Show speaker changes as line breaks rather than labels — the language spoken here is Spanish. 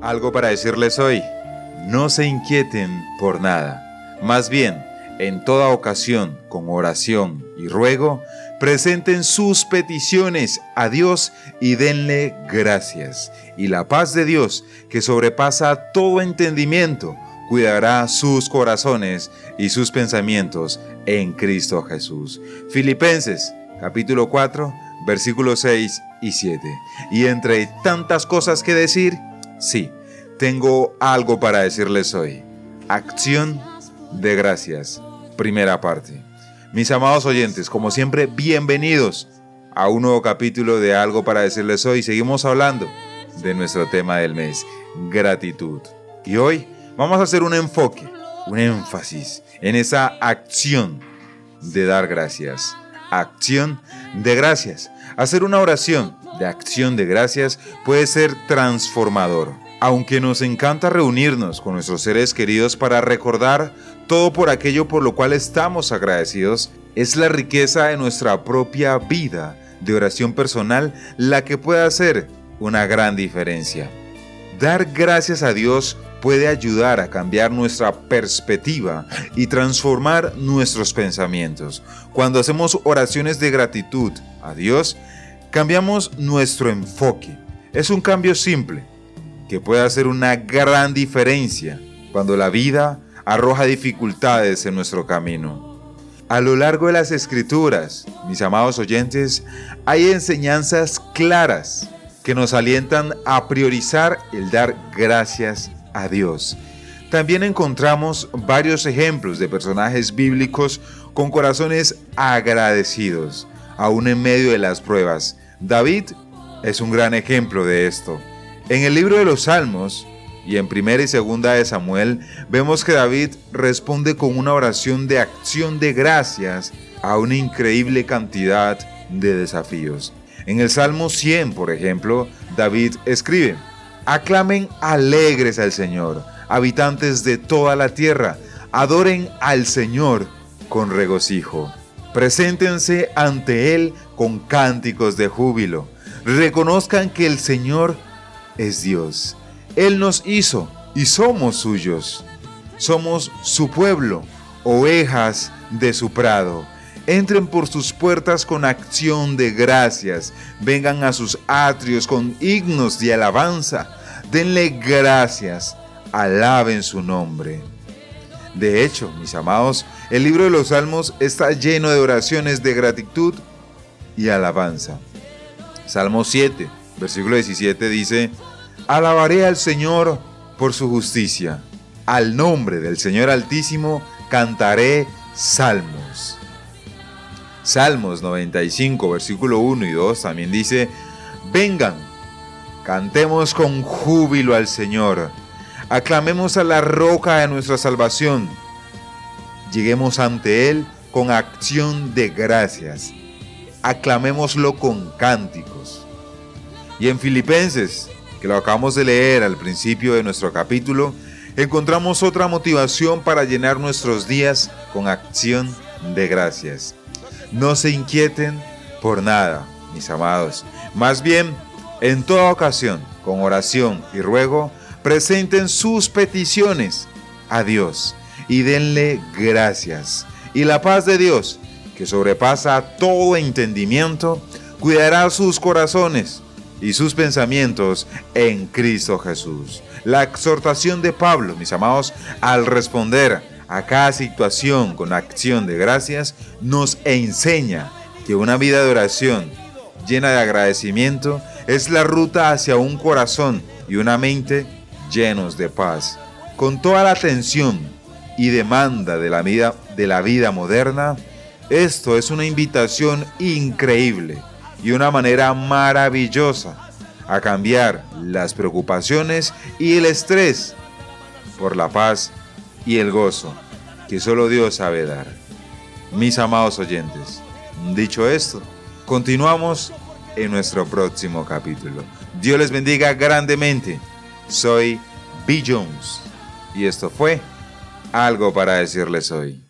Algo para decirles hoy. No se inquieten por nada. Más bien, en toda ocasión, con oración y ruego, presenten sus peticiones a Dios y denle gracias. Y la paz de Dios, que sobrepasa todo entendimiento, cuidará sus corazones y sus pensamientos en Cristo Jesús. Filipenses capítulo 4 versículos 6 y 7. Y entre tantas cosas que decir, sí, tengo algo para decirles hoy. Acción de gracias. Primera parte. Mis amados oyentes, como siempre, bienvenidos a un nuevo capítulo de Algo para decirles hoy. Seguimos hablando de nuestro tema del mes, gratitud. Y hoy vamos a hacer un enfoque, un énfasis en esa acción de dar gracias. Acción de gracias. Hacer una oración de acción de gracias puede ser transformador. Aunque nos encanta reunirnos con nuestros seres queridos para recordar todo por aquello por lo cual estamos agradecidos, es la riqueza de nuestra propia vida de oración personal la que puede hacer una gran diferencia. Dar gracias a Dios puede ayudar a cambiar nuestra perspectiva y transformar nuestros pensamientos. Cuando hacemos oraciones de gratitud a Dios, cambiamos nuestro enfoque. Es un cambio simple que puede hacer una gran diferencia cuando la vida arroja dificultades en nuestro camino. A lo largo de las escrituras, mis amados oyentes, hay enseñanzas claras que nos alientan a priorizar el dar gracias a Dios. También encontramos varios ejemplos de personajes bíblicos con corazones agradecidos, aún en medio de las pruebas. David es un gran ejemplo de esto. En el libro de los Salmos y en primera y segunda de Samuel vemos que David responde con una oración de acción de gracias a una increíble cantidad de desafíos. En el Salmo 100, por ejemplo, David escribe, Aclamen alegres al Señor, habitantes de toda la tierra, adoren al Señor con regocijo. Preséntense ante Él con cánticos de júbilo. Reconozcan que el Señor es Dios. Él nos hizo y somos suyos. Somos su pueblo, ovejas de su prado. Entren por sus puertas con acción de gracias. Vengan a sus atrios con himnos de alabanza. Denle gracias. Alaben su nombre. De hecho, mis amados, el libro de los Salmos está lleno de oraciones de gratitud y alabanza. Salmo 7, versículo 17 dice, Alabaré al Señor por su justicia. Al nombre del Señor Altísimo cantaré salmos. Salmos 95, versículo 1 y 2 también dice, Vengan, cantemos con júbilo al Señor, aclamemos a la roca de nuestra salvación, lleguemos ante Él con acción de gracias, aclamémoslo con cánticos. Y en Filipenses que lo acabamos de leer al principio de nuestro capítulo, encontramos otra motivación para llenar nuestros días con acción de gracias. No se inquieten por nada, mis amados. Más bien, en toda ocasión, con oración y ruego, presenten sus peticiones a Dios y denle gracias. Y la paz de Dios, que sobrepasa todo entendimiento, cuidará sus corazones y sus pensamientos en Cristo Jesús. La exhortación de Pablo, mis amados, al responder a cada situación con acción de gracias, nos enseña que una vida de oración llena de agradecimiento es la ruta hacia un corazón y una mente llenos de paz. Con toda la tensión y demanda de la vida, de la vida moderna, esto es una invitación increíble y una manera maravillosa a cambiar las preocupaciones y el estrés por la paz y el gozo que solo Dios sabe dar. Mis amados oyentes, dicho esto, continuamos en nuestro próximo capítulo. Dios les bendiga grandemente. Soy B. Jones y esto fue algo para decirles hoy.